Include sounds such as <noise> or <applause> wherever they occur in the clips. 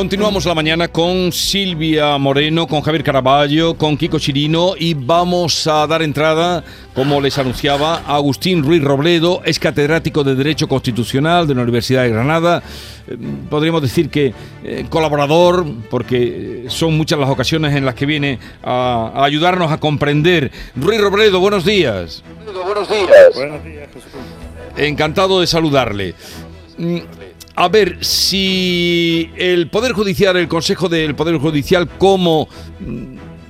Continuamos la mañana con Silvia Moreno, con Javier Caraballo, con Kiko Chirino y vamos a dar entrada, como les anunciaba, a Agustín Ruiz Robledo, es catedrático de Derecho Constitucional de la Universidad de Granada. Eh, podríamos decir que eh, colaborador, porque son muchas las ocasiones en las que viene a, a ayudarnos a comprender. Ruiz Robledo, buenos días. Buenos días. Buenos días, Jesús. Encantado de saludarle. A ver, si el Poder Judicial, el Consejo del Poder Judicial, como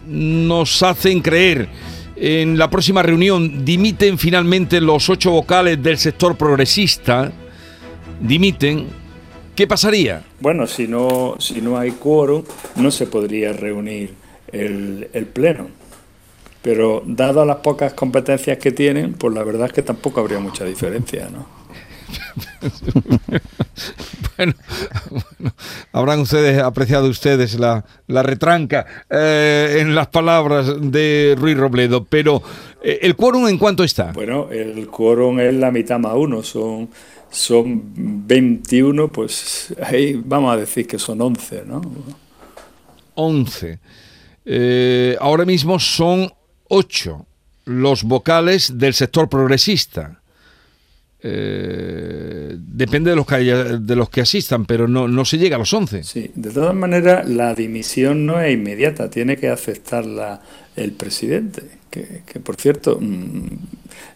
nos hacen creer en la próxima reunión, dimiten finalmente los ocho vocales del sector progresista, dimiten, ¿qué pasaría? Bueno, si no, si no hay quórum, no se podría reunir el, el Pleno. Pero dadas las pocas competencias que tienen, pues la verdad es que tampoco habría mucha diferencia, ¿no? <laughs> Bueno, bueno, habrán ustedes apreciado ustedes la, la retranca eh, en las palabras de Ruiz Robledo, pero eh, ¿el quórum en cuánto está? Bueno, el quórum es la mitad más uno, son, son 21, pues ahí vamos a decir que son 11, ¿no? 11. Eh, ahora mismo son 8 los vocales del sector progresista. Eh, depende de los que de los que asistan, pero no, no se llega a los 11. Sí, de todas maneras, la dimisión no es inmediata, tiene que aceptarla el presidente. Que, que, por cierto, mm,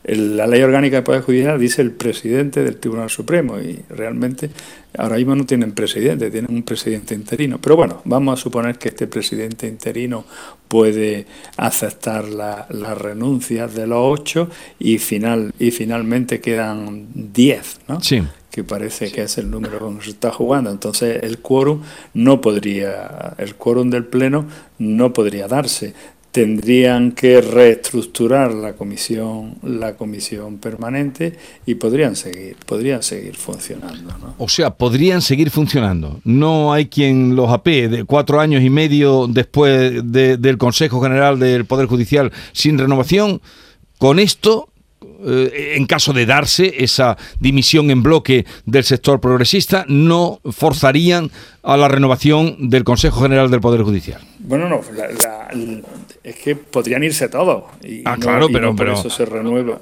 el- la ley orgánica del Poder Judicial dice el presidente del Tribunal Supremo y realmente ahora mismo no tienen presidente, tienen un presidente interino. Pero bueno, vamos a suponer que este presidente interino puede aceptar la- las renuncias de los ocho y, final, y finalmente quedan diez, ¿no? Sí. que parece que es el número con que se está jugando. Entonces el quórum no podría, el quórum del pleno no podría darse. Tendrían que reestructurar la comisión, la comisión permanente y podrían seguir, podrían seguir funcionando. ¿no? O sea, podrían seguir funcionando. No hay quien los apee de cuatro años y medio después de- del Consejo General del Poder Judicial sin renovación. Con esto, eh, en caso de darse esa dimisión en bloque del sector progresista, no forzarían a la renovación del Consejo General del Poder Judicial. Bueno, no, la- la- es que podrían irse todos. Y Ah, no- claro, y pero- no por pero- eso se renueva.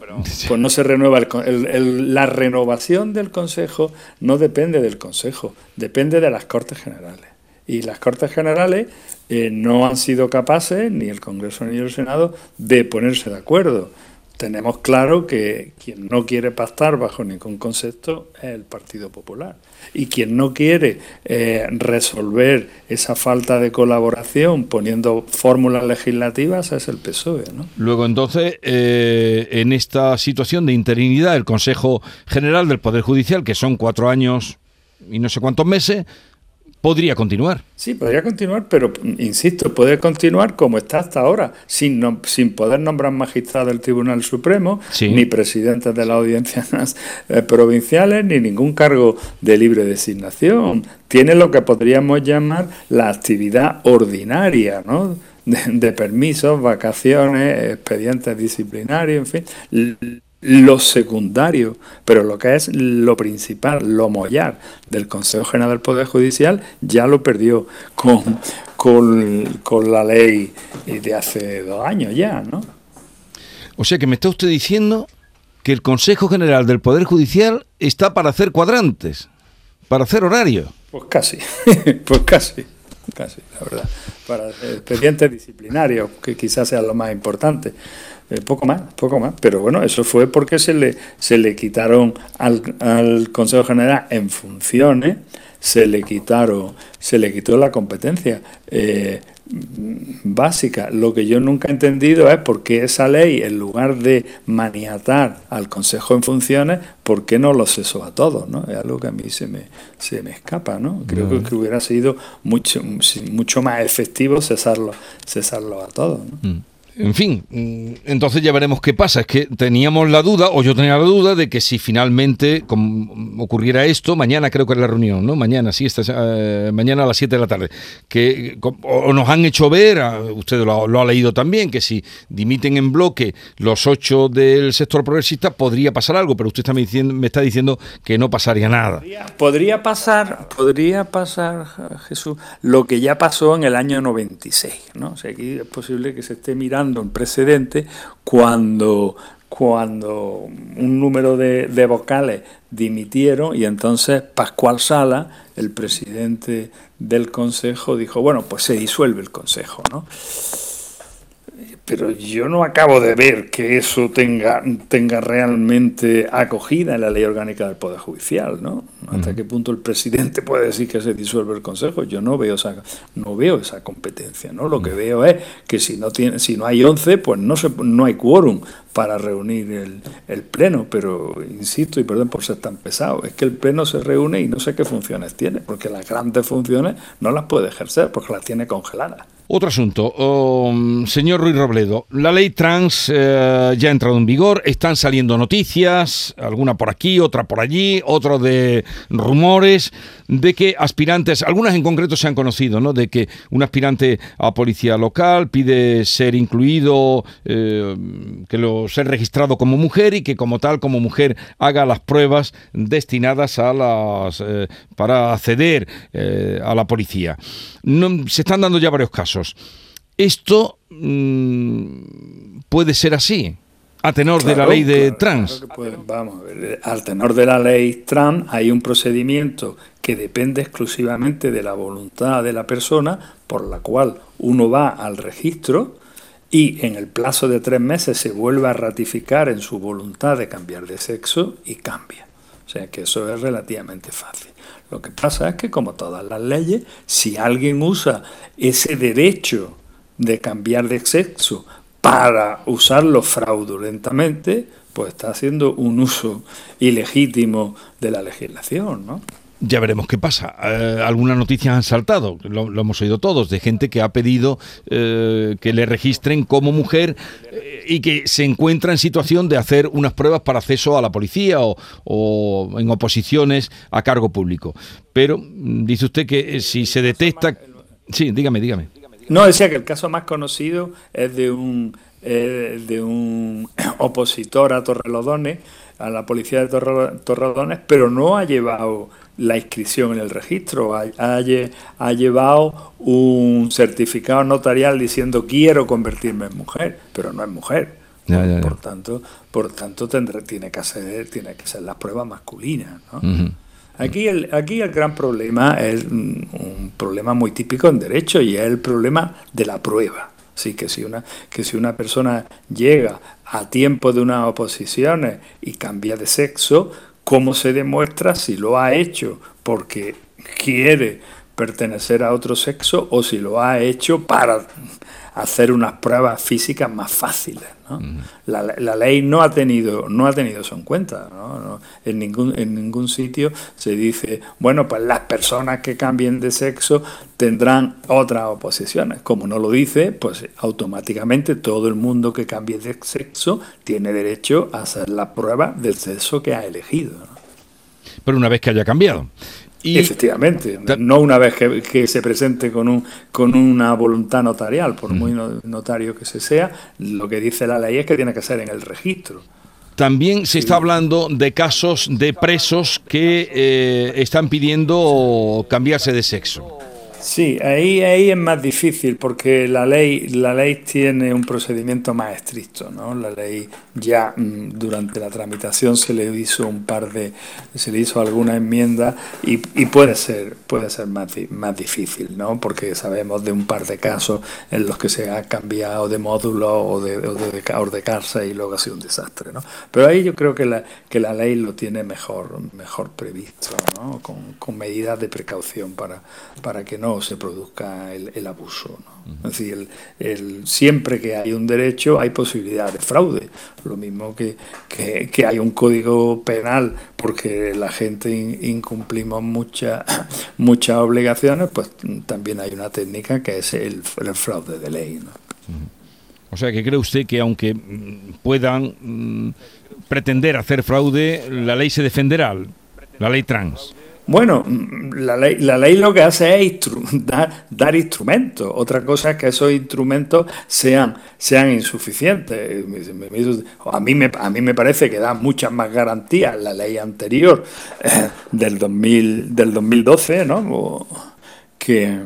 Pues no se renueva. el con- el- el- la renovación del Consejo no depende del Consejo, depende de las Cortes Generales. Y las Cortes Generales eh, no han sido capaces, ni el Congreso ni el Senado, de ponerse de acuerdo. Tenemos claro que quien no quiere pactar bajo ningún concepto es el Partido Popular. Y quien no quiere eh, resolver esa falta de colaboración poniendo fórmulas legislativas es el PSOE. ¿no? Luego, entonces, eh, en esta situación de interinidad, el Consejo General del Poder Judicial, que son cuatro años y no sé cuántos meses, podría continuar. Sí, podría continuar, pero insisto, puede continuar como está hasta ahora, sin, no- sin poder nombrar magistrado del Tribunal Supremo, Sí. ni presidentes de las audiencias eh, provinciales, ni ningún cargo de libre designación. Tiene lo que podríamos llamar la actividad ordinaria, ¿no? De, de permisos, vacaciones, expedientes disciplinarios, en fin. Lo secundario, pero lo que es lo principal, lo mollar del Consejo General del Poder Judicial, ya lo perdió con, con, con la ley de hace dos años ya, ¿no? O sea que me está usted diciendo que el Consejo General del Poder Judicial está para hacer cuadrantes, para hacer horario. Pues casi, <laughs> pues casi, casi, la verdad. Para expedientes disciplinarios, que quizás sea lo más importante. Eh, poco más, poco más. Pero bueno, eso fue porque se le, se le quitaron al, al Consejo General en funciones, se le quitaron, se le quitó la competencia eh, básica. Lo que yo nunca he entendido es por qué esa ley, en lugar de maniatar al Consejo en funciones, ¿por qué no lo cesó a todos? ¿no? Es algo que a mí se me, se me escapa. ¿no? Creo que, que hubiera sido mucho, mucho más efectivo cesarlo, cesarlo a todos. ¿no? Mm. En fin, mm, entonces ya veremos qué pasa. Es que teníamos la duda, o yo tenía la duda, de que si finalmente ocurriera esto, mañana creo que es la reunión, ¿no? Mañana, sí, esta, eh, mañana a las 7 de la tarde, que o nos han hecho ver, usted lo, ha leído también, que si dimiten en bloque los ocho del sector progresista, podría pasar algo, pero usted está me, diciendo, me está diciendo que no pasaría nada. Podría, pasar, podría pasar, Jesús, lo que ya pasó en el año 96, ¿no? O sea, aquí es posible que se esté mirando un precedente cuando, cuando un número de, vocales dimitieron y entonces Pascual Sala, el presidente del Consejo, dijo, bueno, pues se disuelve el Consejo, ¿no? pero yo no acabo de ver que eso tenga, tenga realmente acogida en la ley orgánica del Poder Judicial, ¿no? Hasta qué punto el presidente puede decir que se disuelve el Consejo. Yo no veo esa, no veo esa competencia, ¿no? Lo que veo es que si no tiene, si no hay 11, pues no se, no hay quórum para reunir el, el pleno, pero insisto y perdón por ser tan pesado, es que el pleno se reúne y no sé qué funciones tiene, porque las grandes funciones no las puede ejercer porque las tiene congeladas. Otro asunto, um, señor Ruiz Robledo, la ley trans eh, ya ha entrado en vigor, están saliendo noticias, alguna por aquí, otra por allí, otro de rumores de que aspirantes, algunas en concreto se han conocido, ¿no? De que un aspirante a policía local pide ser incluido, eh, que lo ser registrado como mujer y que como tal, como mujer, haga las pruebas destinadas a las eh, para acceder a la policía. Se están dando ya varios casos. Esto mm, puede ser así, a tenor de la ley de trans. vamos a ver, al tenor de la ley trans hay un procedimiento que depende exclusivamente de la voluntad de la persona, por la cual uno va al registro y en el plazo de tres meses se vuelve a ratificar en su voluntad de cambiar de sexo y cambia. O sea que eso es relativamente fácil. Lo que pasa es que, como todas las leyes, si alguien usa ese derecho de cambiar de sexo para usarlo fraudulentamente, pues está haciendo un uso ilegítimo de la legislación, ¿no? Ya veremos qué pasa. Eh, algunas noticias han saltado, lo, hemos oído todos, de gente que ha pedido eh, que le registren como mujer eh, y que se encuentra en situación de hacer unas pruebas para acceso a la policía o, en oposiciones a cargo público. Pero mm, dice usted que si se detecta... Sí, dígame, dígame. No, decía que el caso más conocido es de un, de un <clears throat> opositor a Torrelodones, a la policía de Torrelodones, pero no ha llevado la inscripción en el registro, ha, ha, llevado un certificado notarial diciendo quiero convertirme en mujer, pero no es mujer. Por tanto, por tanto tendrá, tiene que hacer, tiene que ser las pruebas masculinas. Aquí el, aquí el gran problema es un problema muy típico en derecho y es el problema de la prueba. Así que si una, que si una persona llega a tiempo de unas oposiciones y cambia de sexo, ¿Cómo se demuestra si lo ha hecho porque quiere pertenecer a otro sexo o si lo ha hecho para hacer unas pruebas físicas más fáciles. la, ley no ha tenido no ha tenido eso en cuenta. En, ningún, en ningún sitio se dice, bueno, pues las personas que cambien de sexo tendrán otras oposiciones. Como no lo dice, pues automáticamente todo el mundo que cambie de sexo tiene derecho a hacer la prueba del sexo que ha elegido. Pero una vez que haya cambiado. Efectivamente, no una vez que, se presente con, un, con una voluntad notarial, por muy notario que se sea, lo que dice la ley es que tiene que ser en el registro. También se está hablando de casos de presos que eh, están pidiendo cambiarse de sexo. Sí, ahí, ahí es más difícil porque la ley, la ley tiene un procedimiento más estricto, ¿no? La ley ya mm, durante la tramitación se le hizo un par de, se le hizo alguna enmienda y, puede ser, puede ser más, más difícil, ¿no? Porque sabemos de un par de casos en los que se ha cambiado de módulo o de, o de, de cárcel y luego ha sido un desastre, ¿no? Pero ahí yo creo que la, que la ley lo tiene mejor, mejor previsto, ¿no? Con, con medidas de precaución para, para que no se produzca el, abuso. Es decir, siempre que hay un derecho hay posibilidad de fraude. Lo mismo que, que, hay un código penal porque la gente incumplimos muchas <coughs> muchas obligaciones, pues también hay una técnica que es el, fraude de ley. O sea, que cree usted que aunque puedan mm, pretender hacer fraude, la ley se defenderá, la ley trans. Bueno, la ley, la ley lo que hace es <laughs> dar, instrumentos. Otra cosa es que esos instrumentos sean, sean insuficientes. A mí, me, a mí me parece que da muchas más garantías la ley anterior eh, del, 2000, del 2012, ¿no? que,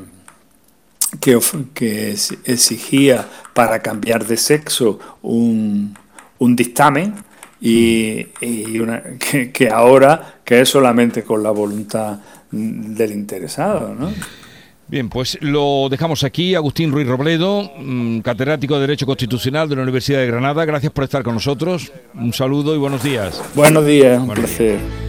que, que exigía para cambiar de sexo un, un dictamen y, una, <laughs> que, ahora que es solamente con la voluntad del interesado, ¿no? Bien, pues lo dejamos aquí. Agustín Ruiz Robledo, mm, catedrático de Derecho Constitucional de la Universidad de Granada. Gracias por estar con nosotros. Un saludo y buenos días. Buenos días, un placer.